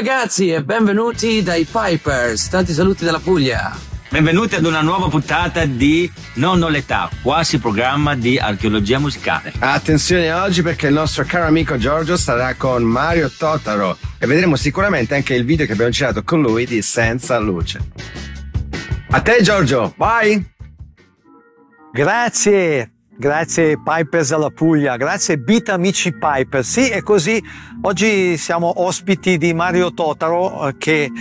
ragazzi e benvenuti dai Pipers. Tanti saluti dalla Puglia. Benvenuti ad una nuova puntata di Non ho l'età, quasi programma di archeologia musicale. Attenzione oggi perché il nostro caro amico Giorgio sarà con Mario Totaro e vedremo sicuramente anche il video che abbiamo girato con lui di Senza Luce. A te Giorgio, vai! Grazie, grazie Pipers alla Puglia, grazie Beat Amici Pipers. Sì, è così. Oggi siamo ospiti di Mario Totaro eh, che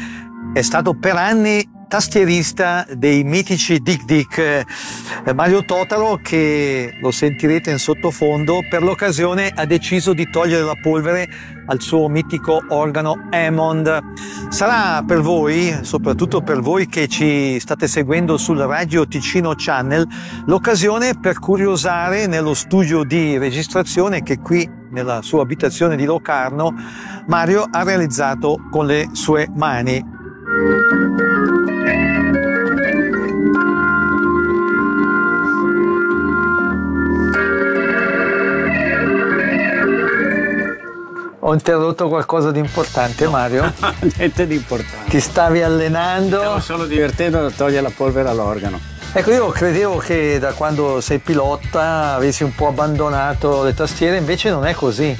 è stato per anni tastierista dei mitici Dick Dick. Eh, Mario Totaro, che lo sentirete in sottofondo, per l'occasione ha deciso di togliere la polvere al suo mitico organo Hammond. Sarà per voi, soprattutto per voi che ci state seguendo sul Radio Ticino Channel, l'occasione per curiosare nello studio di registrazione che qui nella sua abitazione di Locarno Mario ha realizzato con le sue mani. Ho interrotto qualcosa di importante, Mario? Niente di importante. Ti stavi allenando? Stavo solo divertendo a togliere la polvere all'organo. Ecco, io credevo che da quando sei pilota avessi un po' abbandonato le tastiere, invece non è così.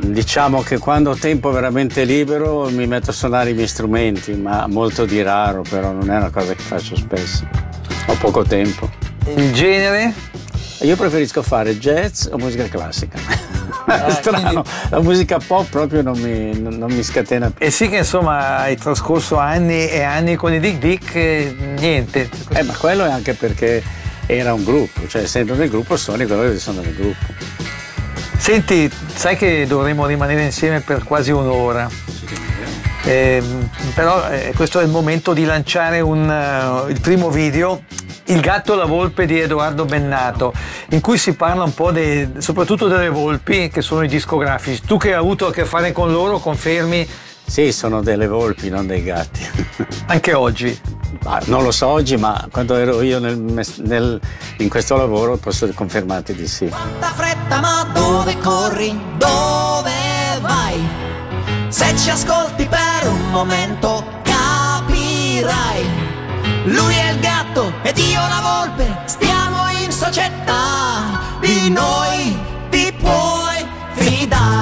Diciamo che quando ho tempo veramente libero mi metto a suonare i miei strumenti, ma molto di raro, però non è una cosa che faccio spesso. Ho poco tempo. Il genere? Io preferisco fare jazz o musica classica. Eh, Strano, quindi- la musica pop proprio non mi, non- non mi scatena più. E sì che insomma hai trascorso anni e anni con i Dick Dick e niente. Eh, ma quello è anche perché era un gruppo, cioè essendo nel gruppo suoni quello che sono nel gruppo. Senti, sai che dovremmo rimanere insieme per quasi un'ora. Ehm, però eh, questo è il momento di lanciare un, eh, il primo video, Il gatto e la volpe di Edoardo Bennato, in cui si parla un po' dei- soprattutto delle volpi che sono i discografici. Tu che hai avuto a che fare con loro, confermi Sì, sono delle volpi, non dei gatti. anche oggi. Ma non lo so oggi, ma quando ero io nel nel- in questo lavoro posso confermarti di sì. Quanta fretta, ma dove corri? Dove vai? Se ci ascolti per un momento capirai. Lui è il gatto io la volpe, stiamo in società. Di noi ti puoi fidare.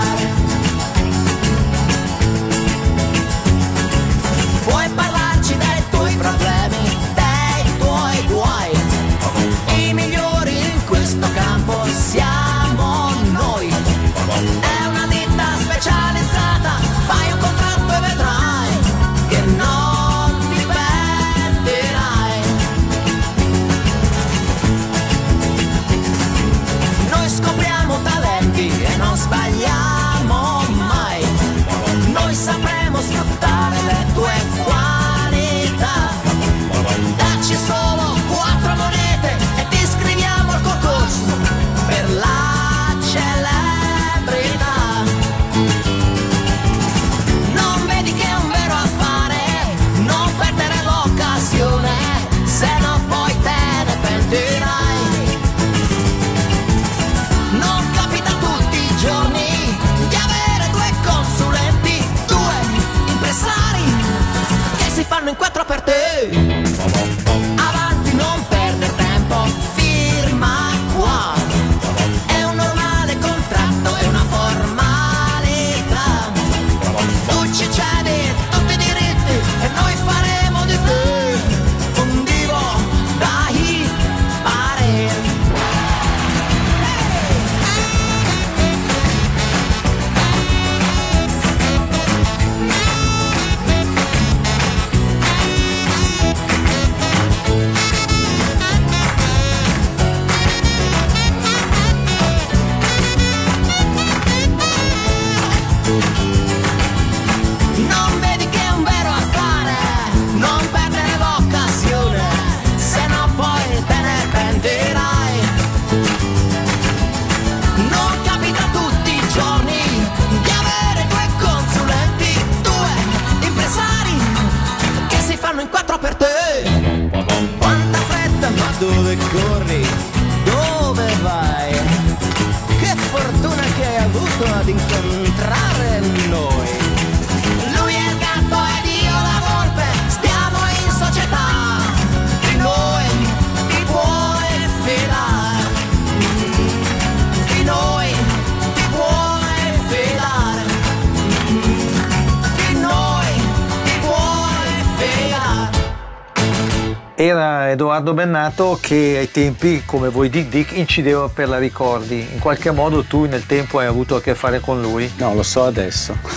Era Edoardo Bennato che ai tempi, come voi Dick Dick, incideva per la ricordi. In qualche modo tu nel tempo hai avuto a che fare con lui? No, lo so adesso.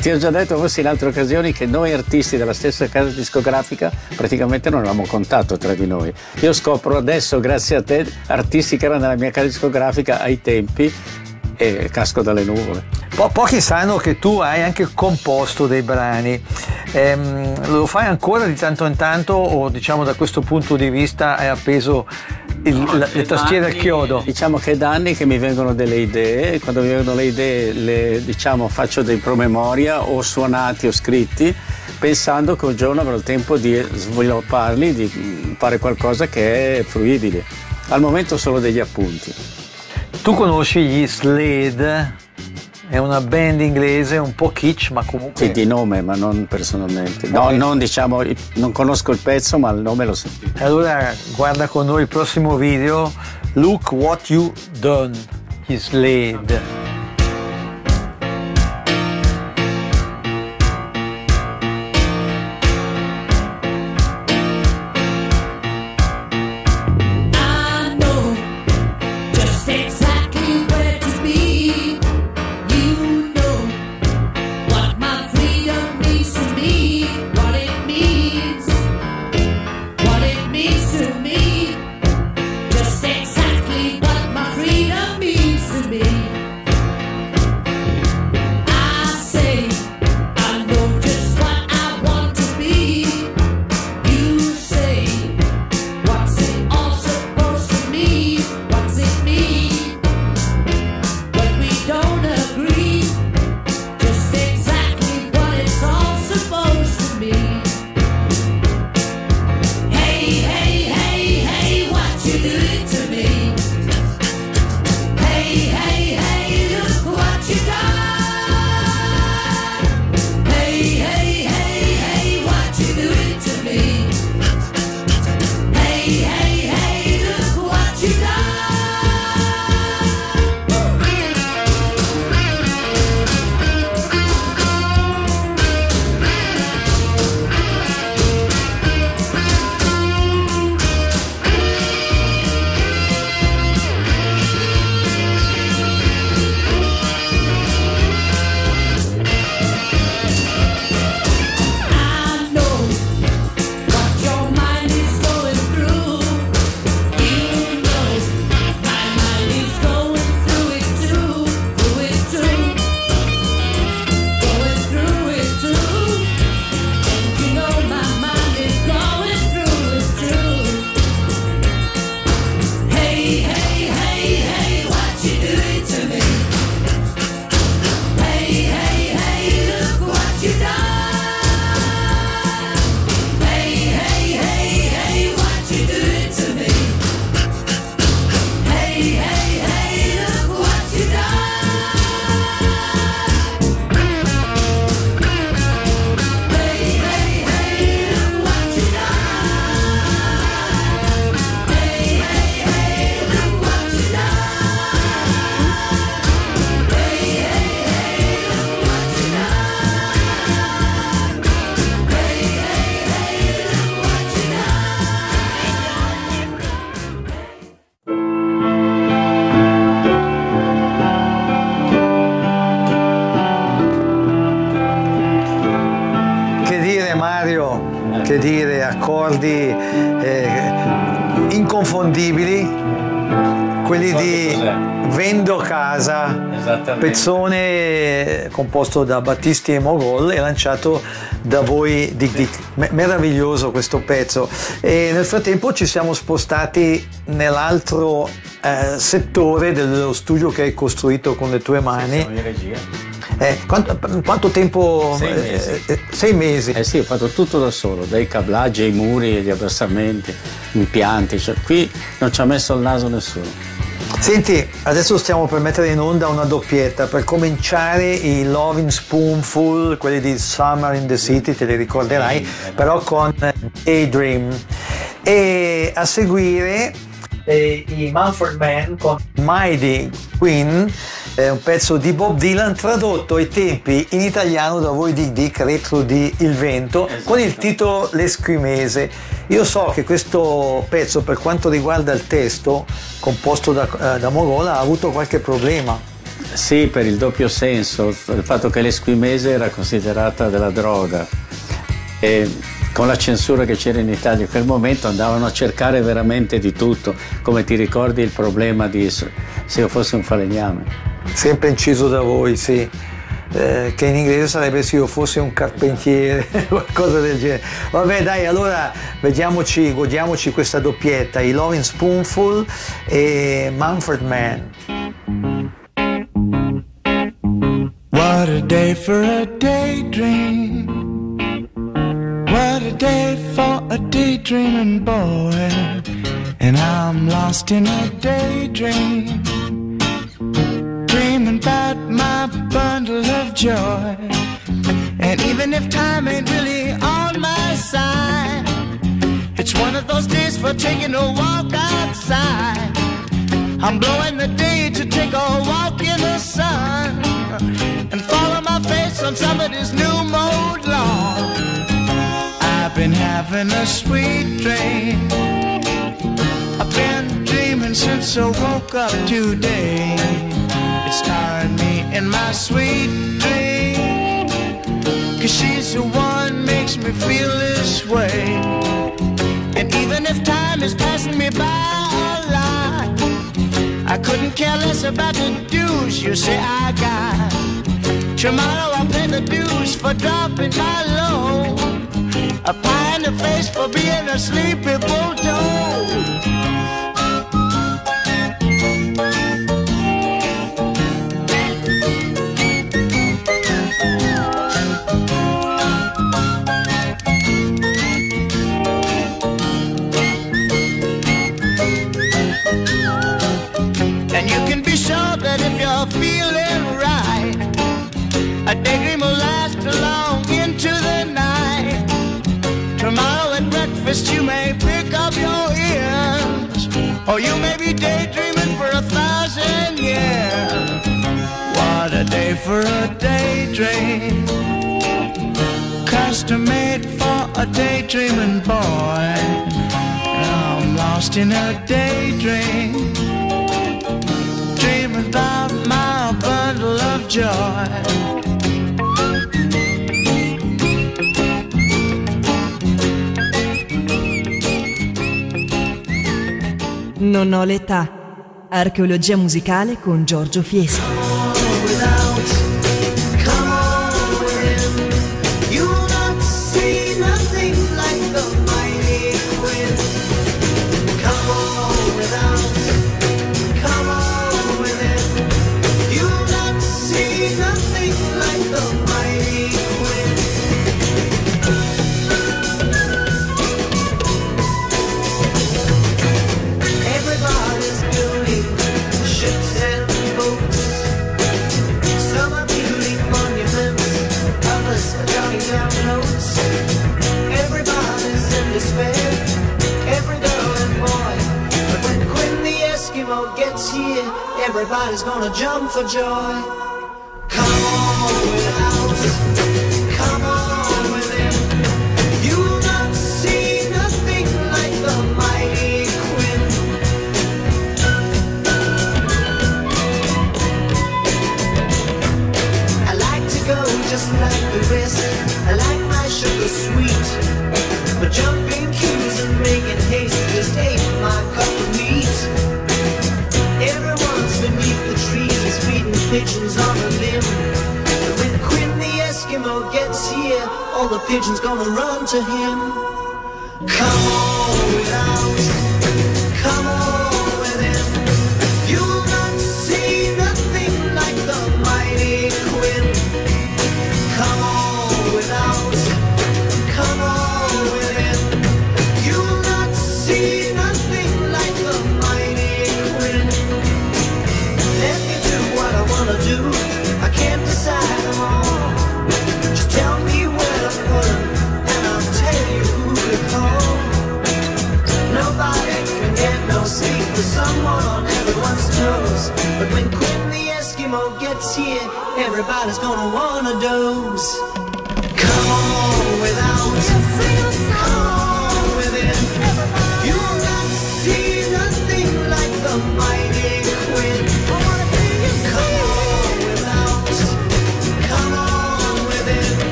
Ti ho già detto forse in altre occasioni che noi artisti della stessa casa discografica praticamente non avevamo contatto tra di noi. Io scopro adesso, grazie a te, artisti che erano nella mia casa discografica ai tempi e casco dalle nuvole. Po- pochi sanno che tu hai anche composto dei brani. Ehm, lo fai ancora di tanto in tanto o diciamo da questo punto di vista hai appeso il- la- le tastiere al chiodo? Diciamo che è da anni che mi vengono delle idee, quando mi vengono le idee le diciamo, faccio dei promemoria o suonati o scritti, pensando che un giorno avrò il tempo di svilupparli, di fare qualcosa che è fruibile. Al momento solo degli appunti. Tu conosci gli Slade? È una band inglese un po' kitsch, ma comunque. Sì, di nome, ma non personalmente. No, Ok. non diciamo, non conosco il pezzo, ma il nome lo sentito. Allora guarda con noi il prossimo video. Look what you done, gli Slade. Pezzone eh, composto da Battisti e Mogol e lanciato da voi Dick Dick. Me- meraviglioso questo pezzo. E nel frattempo ci siamo spostati nell'altro eh, settore dello studio che hai costruito con le tue mani. Siamo in regia. Eh, quanto, quanto tempo? Sei eh, mesi. eh, sei mesi. Eh sì, ho fatto tutto da solo, dai cablaggi ai muri, agli abbassamenti, impianti, cioè qui non ci ha messo il naso nessuno. Senti, adesso stiamo per mettere in onda una doppietta. Per cominciare i Loving Spoonful, quelli di Summer in the City, te li ricorderai, però con Daydream. E a seguire eh, i Mumford Man con Mighty Queen, È un pezzo di Bob Dylan tradotto ai tempi in italiano da voi di Dick Retro di Il Vento con il titolo L'Esquimese. Io so che questo pezzo per quanto riguarda il testo composto da, eh, da Morola ha avuto qualche problema. Sì, per il doppio senso, il fatto che l'esquimese era considerata della droga e con la censura che c'era in Italia in quel momento andavano a cercare veramente di tutto, come ti ricordi il problema di se io fossi un falegname. Sempre inciso da voi, sì. Eh, che in inglese sarebbe se io fossi un carpentiere, qualcosa del genere. Vabbè, dai, allora vediamoci, godiamoci questa doppietta, i Loving Spoonful e Manfred Mann. What a day for a daydream. What a day for a daydreaming boy. And I'm lost in a daydream. About my bundle of joy. And even if time ain't really on my side, it's one of those days for taking a walk outside. I'm blowing the day to take a walk in the sun and follow my face on somebody's new mode lawn. I've been having a sweet dream. I've been dreaming since I woke up today. It's tiring me in my sweet dream. Cause she's the one makes me feel this way. And even if time is passing me by a lot, I couldn't care less about the dues you say I got. Tomorrow I'll pay the dues for dropping my load. A pie in the face for being a sleepy bulldog. Daydreaming boy. I'm lost in a daydream dreaming about my bundle of joy. Non ho l'età. Archeologia musicale con Giorgio Fieschi.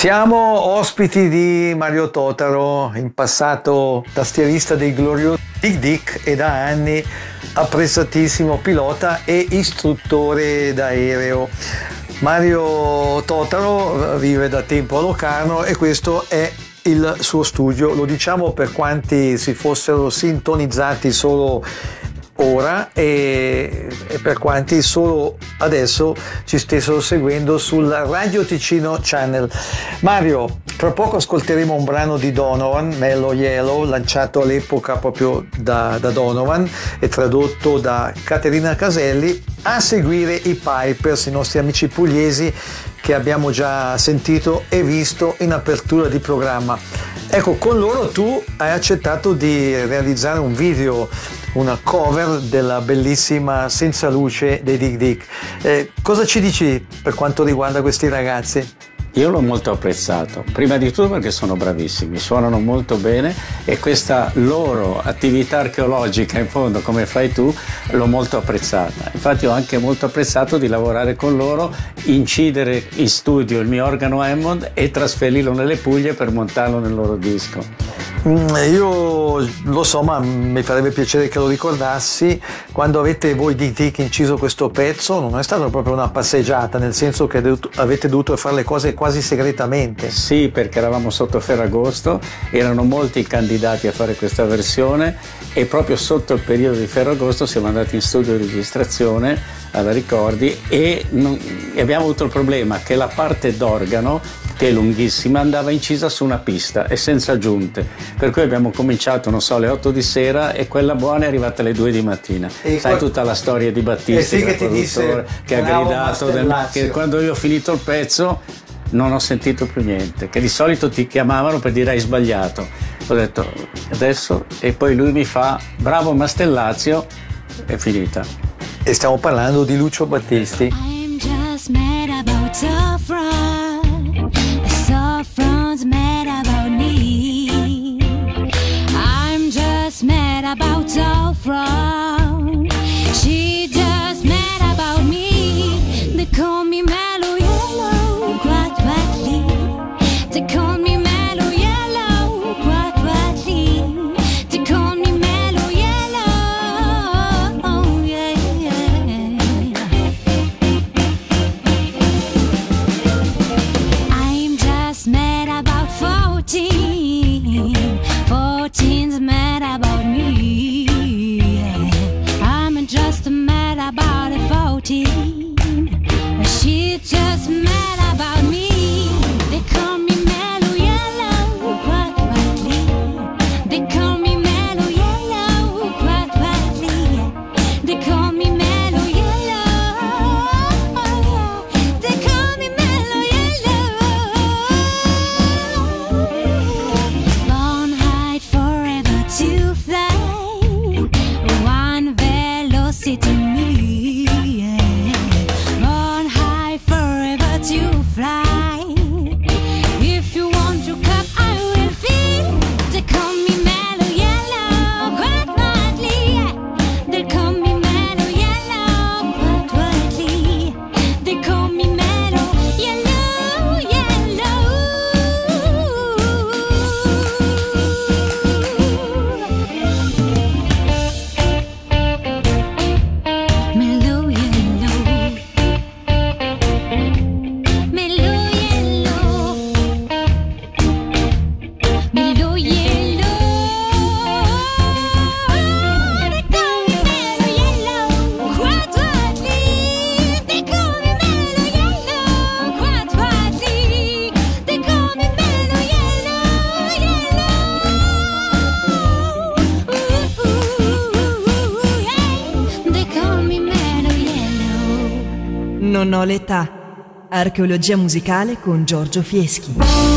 Siamo ospiti di Mario Totaro, in passato tastierista dei gloriosi Dick Dick e da anni apprezzatissimo pilota e istruttore d'aereo. Mario Totaro vive da tempo a Locarno e questo è il suo studio, lo diciamo per quanti si fossero sintonizzati solo ora e, e per quanti solo adesso ci stessero seguendo sul Radio Ticino Channel. Mario, tra poco ascolteremo un brano di Donovan, Mellow Yellow, lanciato all'epoca proprio da, da Donovan e tradotto da Caterina Caselli. A seguire i Pipers, i nostri amici pugliesi che abbiamo già sentito e visto in apertura di programma. Ecco, con loro tu hai accettato di realizzare un video, una cover della bellissima Senza luce dei Dick Dick. Eh, cosa ci dici per quanto riguarda questi ragazzi? Io l'ho molto apprezzato, prima di tutto perché sono bravissimi, suonano molto bene e questa loro attività archeologica in fondo come fai tu l'ho molto apprezzata. Infatti ho anche molto apprezzato di lavorare con loro, incidere in studio il mio organo Hammond e trasferirlo nelle Puglie per montarlo nel loro disco. Mm, Io lo so, ma mi farebbe piacere che lo ricordassi. Quando avete voi di Dick inciso questo pezzo, non è stata proprio una passeggiata, nel senso che avete dovuto fare le cose quasi segretamente. Sì, perché eravamo sotto Ferragosto, erano molti candidati a fare questa versione e proprio sotto il periodo di Ferragosto siamo andati in studio di registrazione alla Ricordi e, non- e abbiamo avuto il problema che la parte d'organo che è lunghissima, andava incisa su una pista e senza aggiunte. Per cui abbiamo cominciato, non so, alle 8 di sera e quella buona è arrivata alle 2 di mattina. E Sai qua- tutta la storia di Battisti, Eh sì, il che ti disse, che ha "Bravo gridato, del- Mastellazio". che quando io ho finito il pezzo non ho sentito più niente, che di solito ti chiamavano per dire hai sbagliato. Ho detto adesso e poi lui mi fa bravo Mastellazio, è finita. E stiamo parlando di Lucio Battisti. it's all from Non ho l'età. Archeologia musicale con Giorgio Fieschi.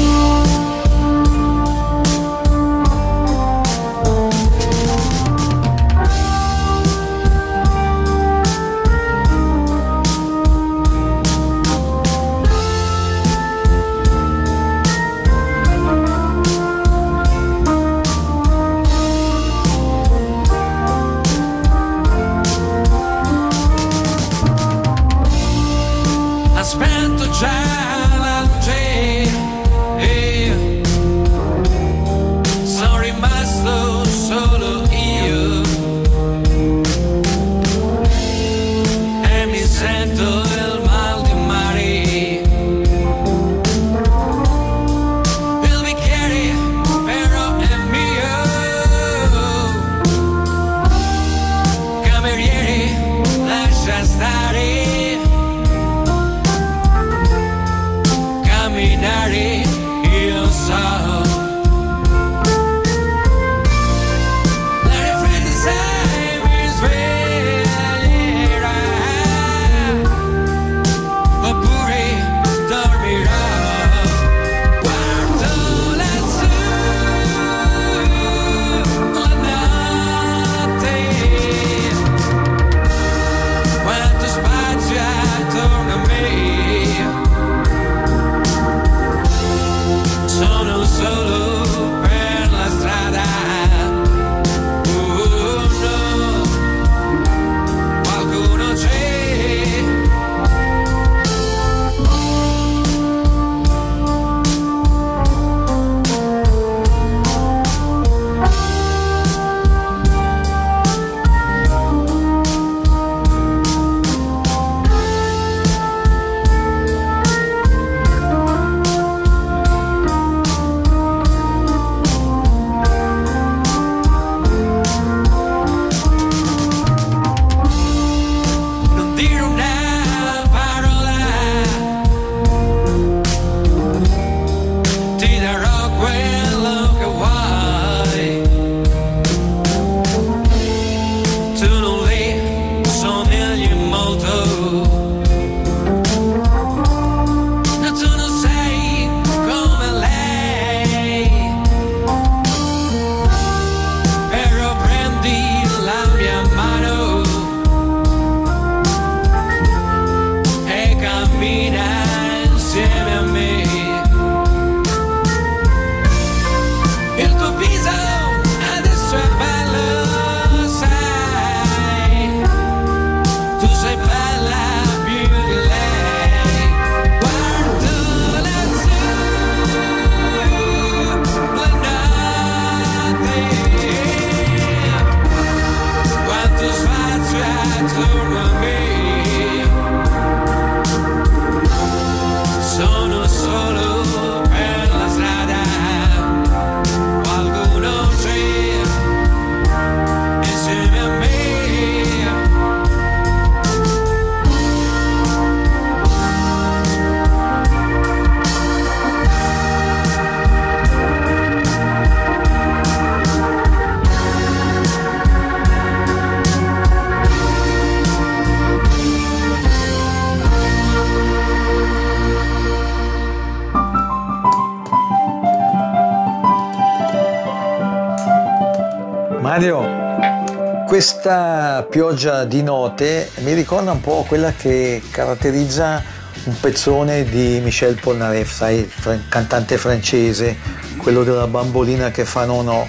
Pioggia di note mi ricorda un po' quella che caratterizza un pezzone di Michel Polnareff, sai, cantante francese, quello della bambolina che fa no no.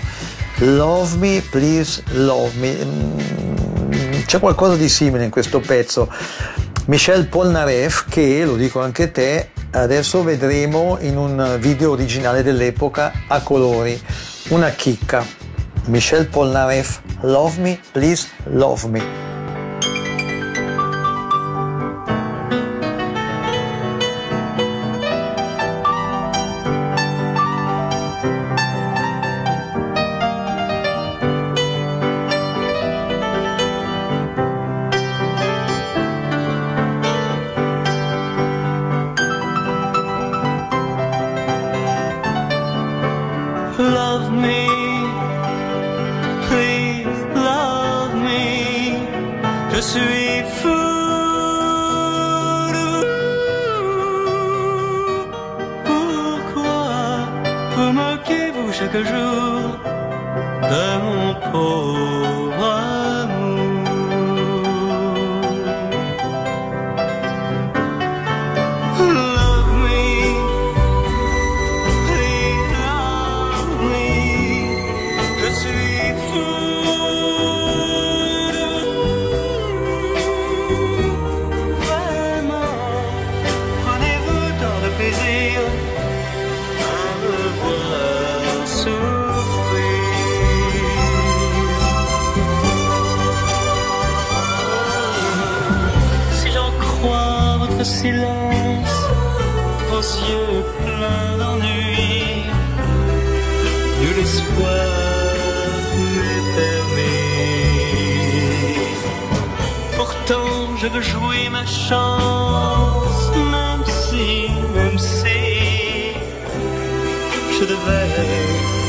Love me, please love me. Mm, C'è qualcosa di simile in questo pezzo. Michel Polnareff, che lo dico anche te, adesso vedremo in un video originale dell'epoca a colori. Una chicca. Michel Polnareff, Love Me, Please Love Me. Love me, please love me. Spirit.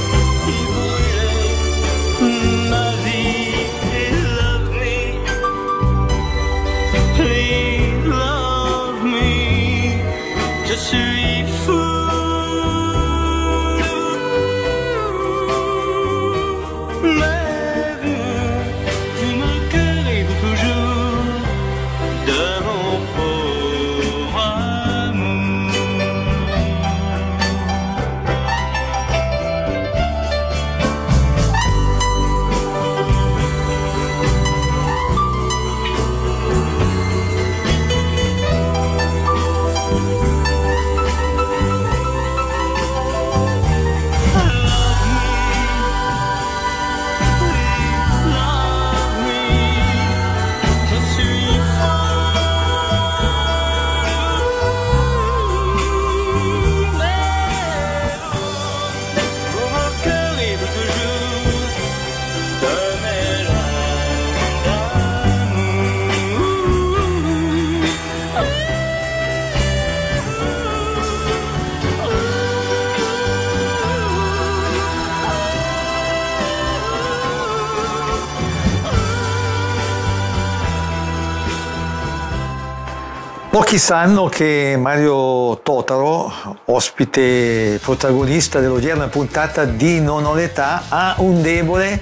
Pochi sanno che Mario Totaro, ospite protagonista dell'odierna puntata di Non ho l'età, ha un debole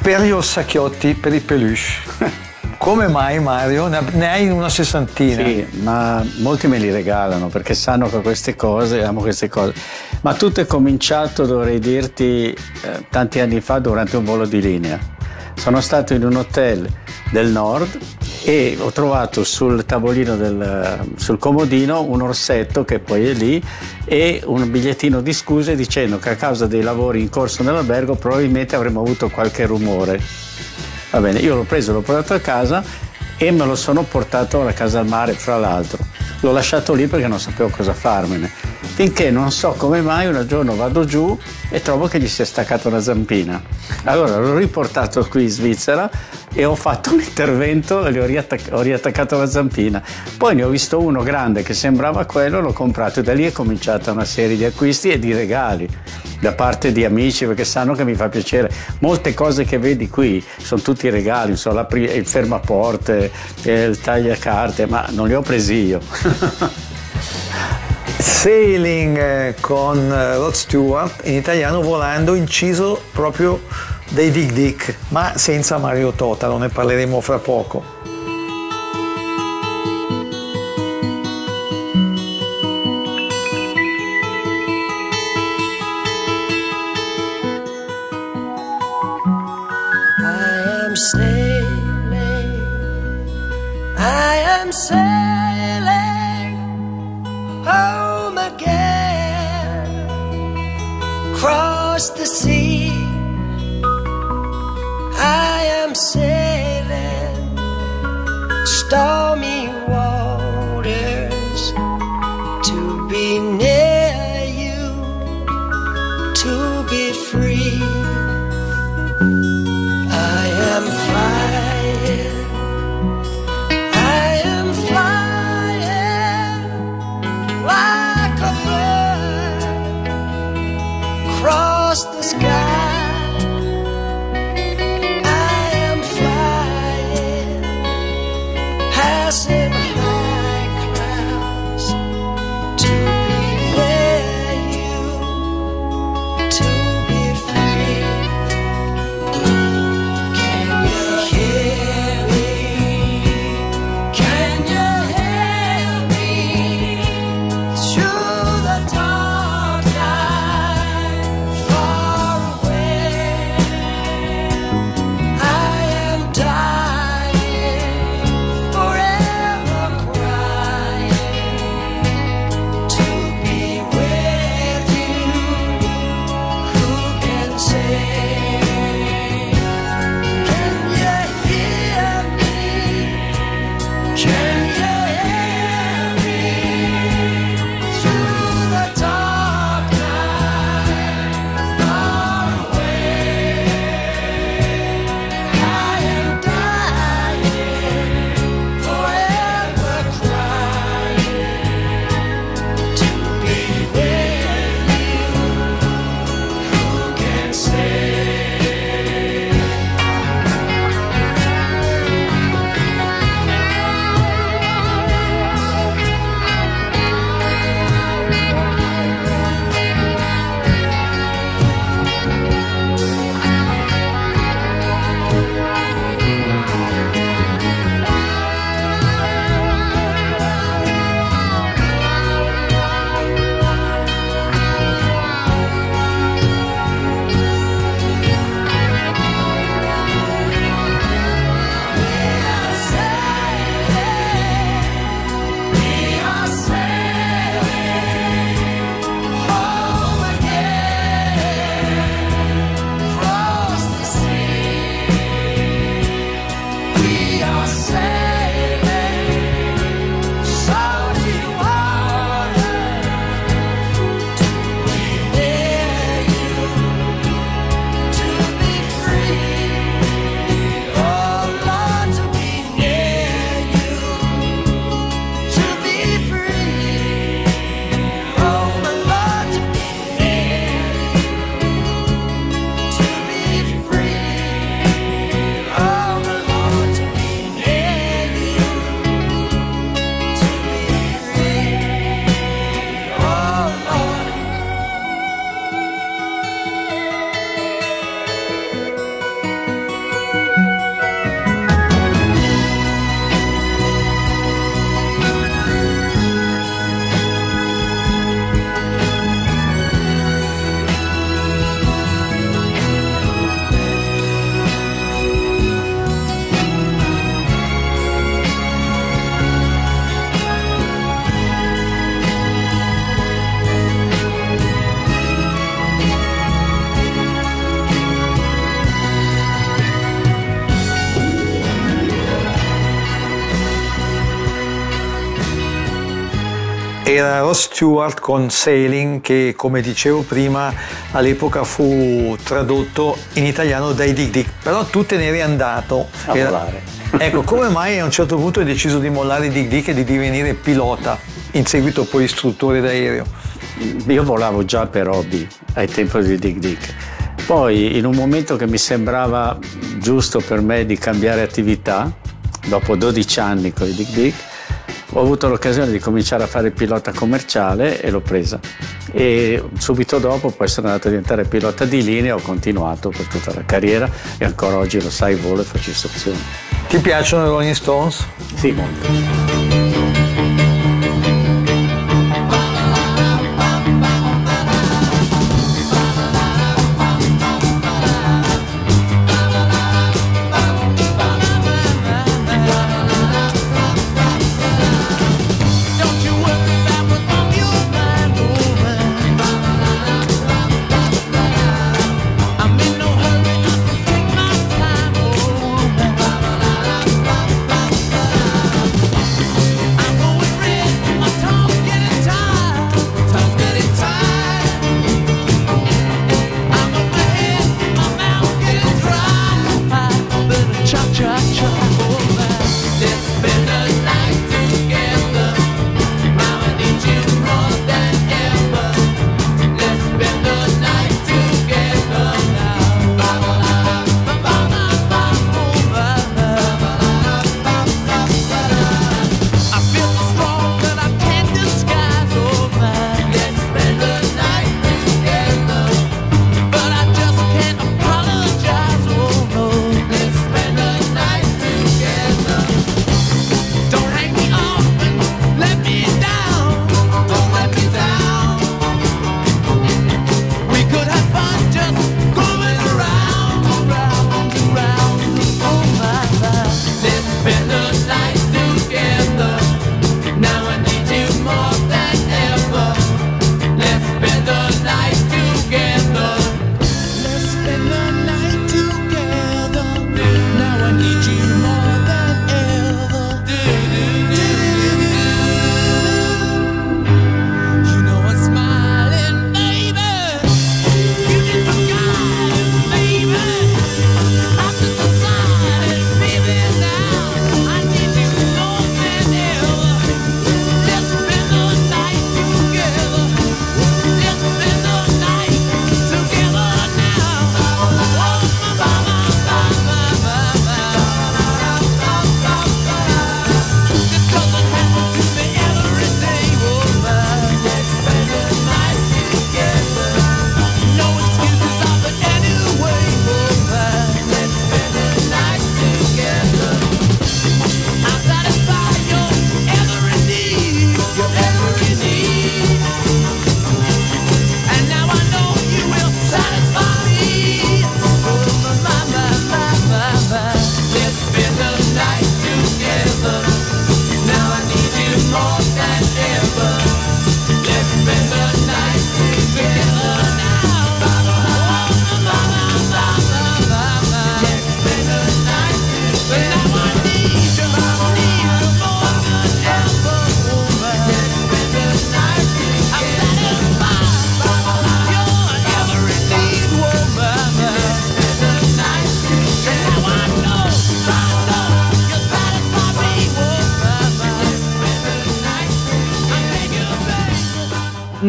per gli orsacchiotti, per i peluche. Come mai Mario? Ne hai una sessantina? Sì, ma molti me li regalano perché sanno che queste cose, amo queste cose. Ma tutto è cominciato, dovrei dirti, eh, tanti anni fa durante un volo di linea. Sono stato in un hotel del nord e ho trovato sul tavolino del, sul comodino un orsetto che poi è lì e un bigliettino di scuse dicendo che a causa dei lavori in corso nell'albergo probabilmente avremmo avuto qualche rumore. Va bene, io l'ho preso, l'ho portato a casa e me lo sono portato alla casa al mare, fra l'altro. L'ho lasciato lì perché non sapevo cosa farmene. Finché non so come mai un giorno vado giù e trovo che gli si è staccata una zampina. Allora l'ho riportato qui in Svizzera e ho fatto un intervento e ho, riattac- ho riattaccato la zampina. Poi ne ho visto uno grande che sembrava quello, l'ho comprato e da lì è cominciata una serie di acquisti e di regali da parte di amici perché sanno che mi fa piacere. Molte cose che vedi qui sono tutti regali, insomma, il fermaporte, eh, il tagliacarte, ma non li ho presi io. Sailing eh, con eh, Rod Stewart, in italiano volando, inciso proprio dai Dick Dick, ma senza Mario Totaro, ne parleremo fra poco. Eh, era Ross Stewart con Sailing che come dicevo prima all'epoca fu tradotto in italiano dai Dig Dig, però tu te ne eri andato. A era... volare. Ecco, come mai a un certo punto hai deciso di mollare Dig Dig e di divenire pilota, in seguito poi istruttore d'aereo? Io volavo già per hobby ai tempi di Dig Dig. Poi in un momento che mi sembrava giusto per me di cambiare attività, dopo 12 anni con i Dig Dig, ho avuto l'occasione di cominciare a fare il pilota commerciale e l'ho presa. E subito dopo poi sono andato a diventare pilota di linea, ho continuato per tutta la carriera e ancora oggi lo sai, volo e faccio istruzioni. Ti piacciono i Rolling Stones? Sì, molto.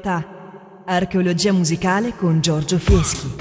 libertà. Archeologia musicale con Giorgio Fieschi.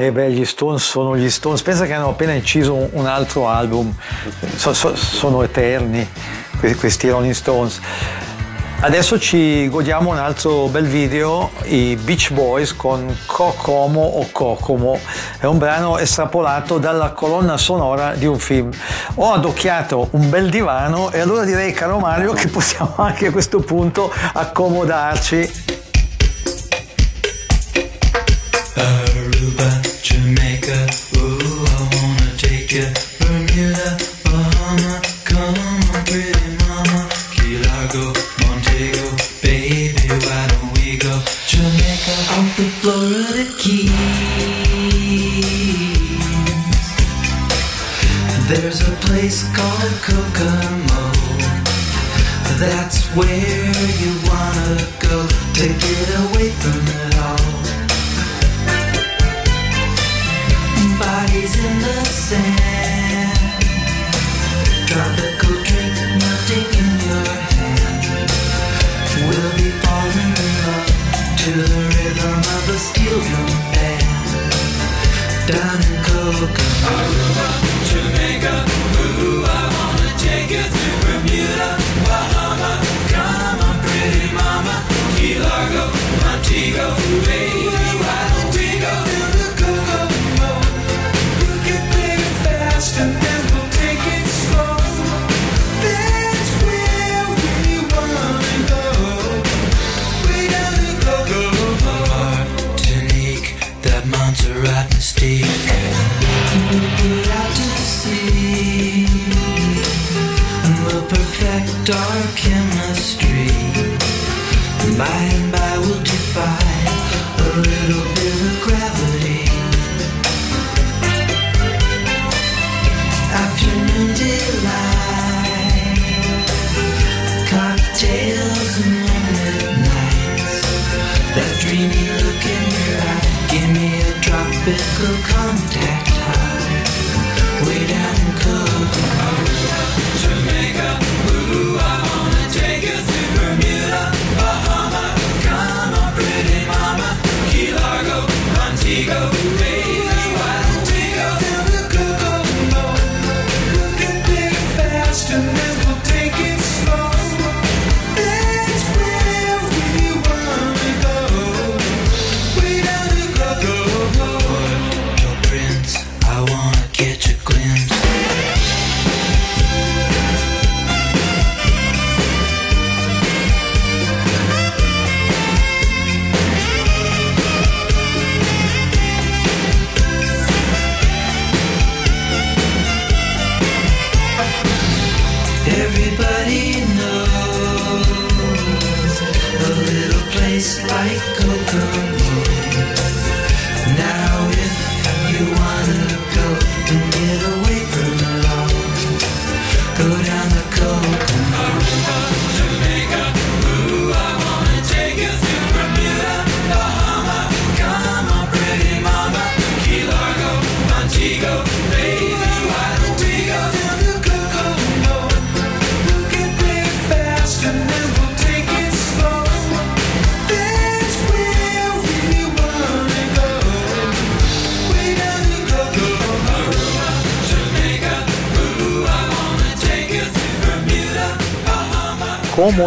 Eh beh, gli Stones sono gli Stones. Pensa che hanno appena inciso un altro album. So, so, sono eterni questi Rolling Stones. Adesso ci godiamo un altro bel video, i Beach Boys con Cocomo o Cocomo. È un brano estrapolato dalla colonna sonora di un film. Ho adocchiato un bel divano e allora direi, caro Mario, che possiamo anche a questo punto accomodarci. Uh. Down in Kokomo. a little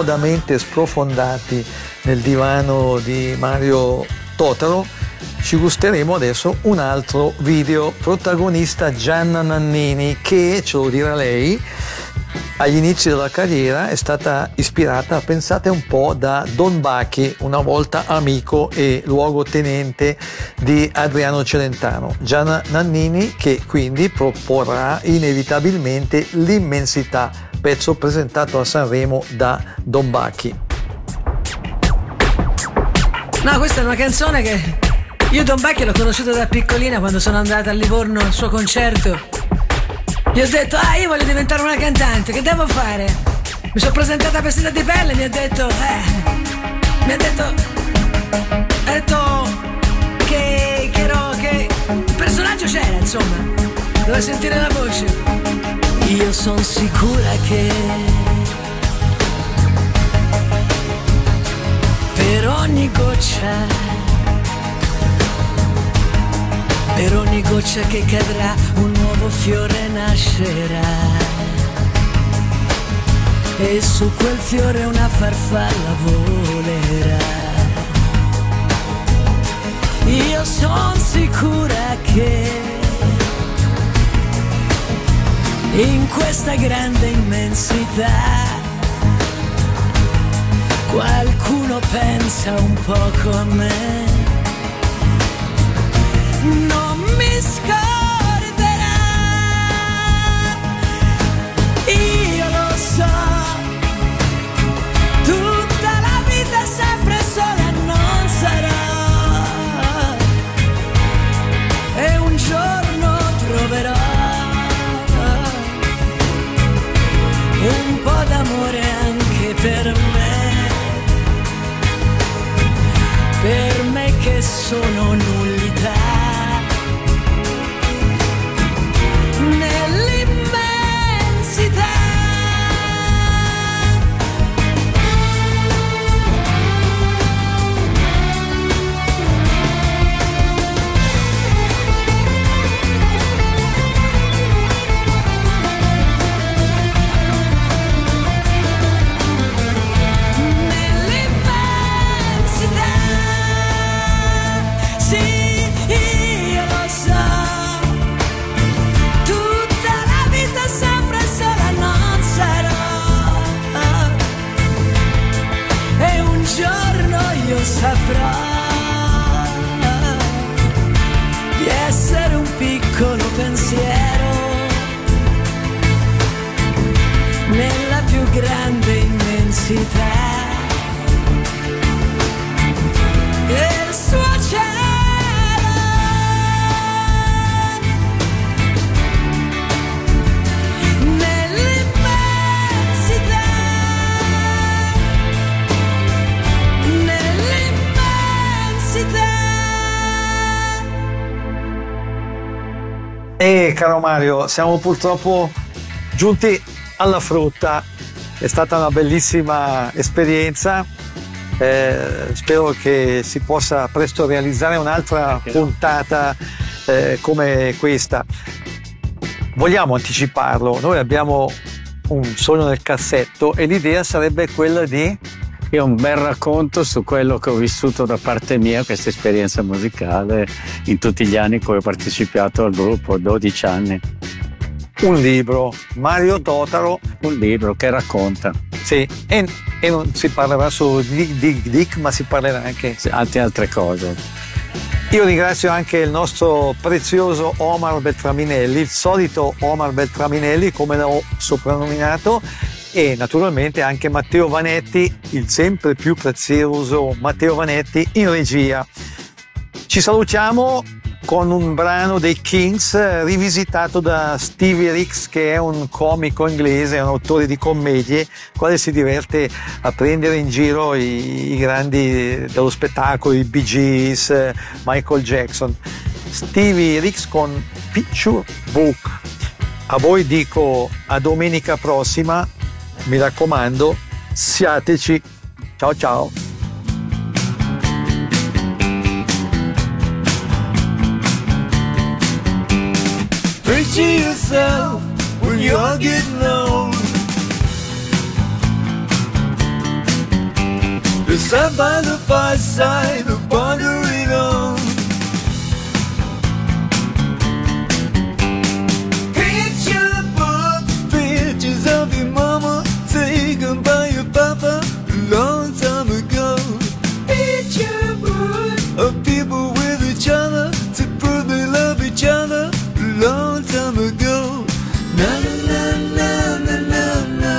comodamente sprofondati nel divano di Mario Totaro, ci gusteremo adesso un altro video protagonista Gianna Nannini che, ce lo dirà lei, agli inizi della carriera è stata ispirata, pensate un po', da Don Bacchi, una volta amico e luogotenente di Adriano Celentano. Gianna Nannini che quindi proporrà inevitabilmente l'immensità, pezzo presentato a Sanremo da Don Bacchi. No, questa è una canzone che io Don Bacchi l'ho conosciuto da piccolina quando sono andata a Livorno al suo concerto. Gli ho detto, ah, io voglio diventare una cantante, che devo fare? Mi sono presentata vestita di pelle e mi ha detto, eh, mi ha detto, ha detto che, che ero, che il personaggio c'era, insomma, doveva sentire la voce. Io sono sicura che per ogni goccia per ogni goccia che cadrà un nuovo fiore nascerà. E su quel fiore una farfalla volerà. Io sono sicura che in questa grande immensità. Qualcuno pensa un po' come me. Non mi scorderà. Io lo so, sono nullità. Mario, siamo purtroppo giunti alla frutta. È stata una bellissima esperienza. Eh, spero che si possa presto realizzare un'altra puntata eh, come questa. Vogliamo anticiparlo, noi abbiamo un sogno nel cassetto e l'idea sarebbe quella di Ho un bel racconto su quello che ho vissuto da parte mia, questa esperienza musicale, in tutti gli anni in cui ho partecipato al gruppo, 12 anni. un libro, Mario Totaro. Un libro che racconta Sì, e, e non si parlerà solo di Dick Dick, ma si parlerà anche tante altre cose. Io ringrazio anche il nostro prezioso Omar Beltraminelli, il solito Omar Beltraminelli, come l'ho soprannominato, e naturalmente anche Matteo Vanetti, il sempre più prezioso Matteo Vanetti in regia. Ci salutiamo con un brano dei Kings rivisitato da Stevie Ricks che è un comico inglese, un autore di commedie, quale si diverte a prendere in giro i, i grandi dello spettacolo, i Bee Gees, Michael Jackson. Stevie Ricks con Picture Book. A voi dico a domenica prossima, mi raccomando, siateci. Ciao ciao. Picture yourself when you're getting old. Sat by the fireside, pondering on. Each long time ago. Na na na na na na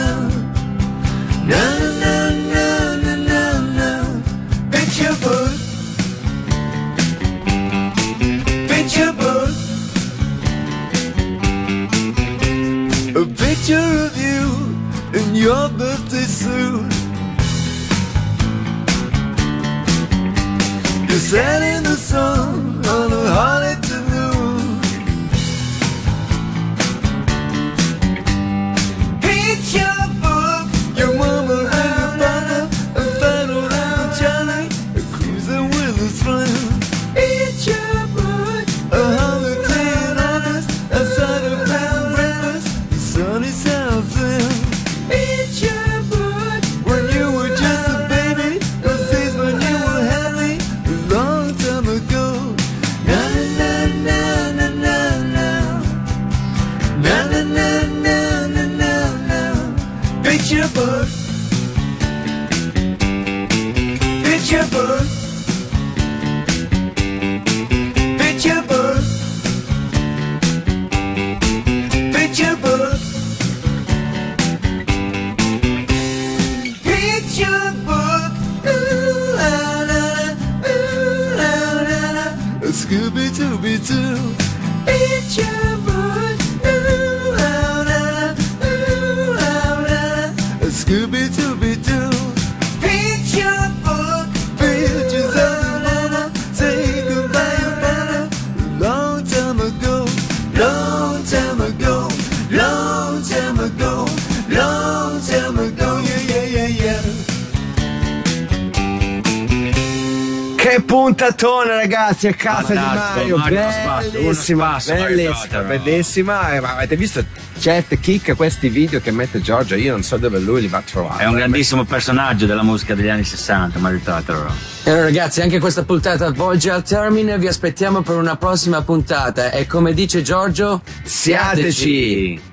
na na na na na na. Picture book, picture book. A picture of you in your birthday suit. You sat in the sun ragazzi a casa di Mario, Mario, bellissima, bellissima, bellissima. Eh, ma avete visto certe chicche questi video che mette Giorgio? Io non so dove lui li va a trovare. È un grandissimo personaggio della musica degli anni 60, Mario Totaro. E allora ragazzi, anche questa puntata volge al termine, vi aspettiamo per una prossima puntata e come dice Giorgio, Siateci.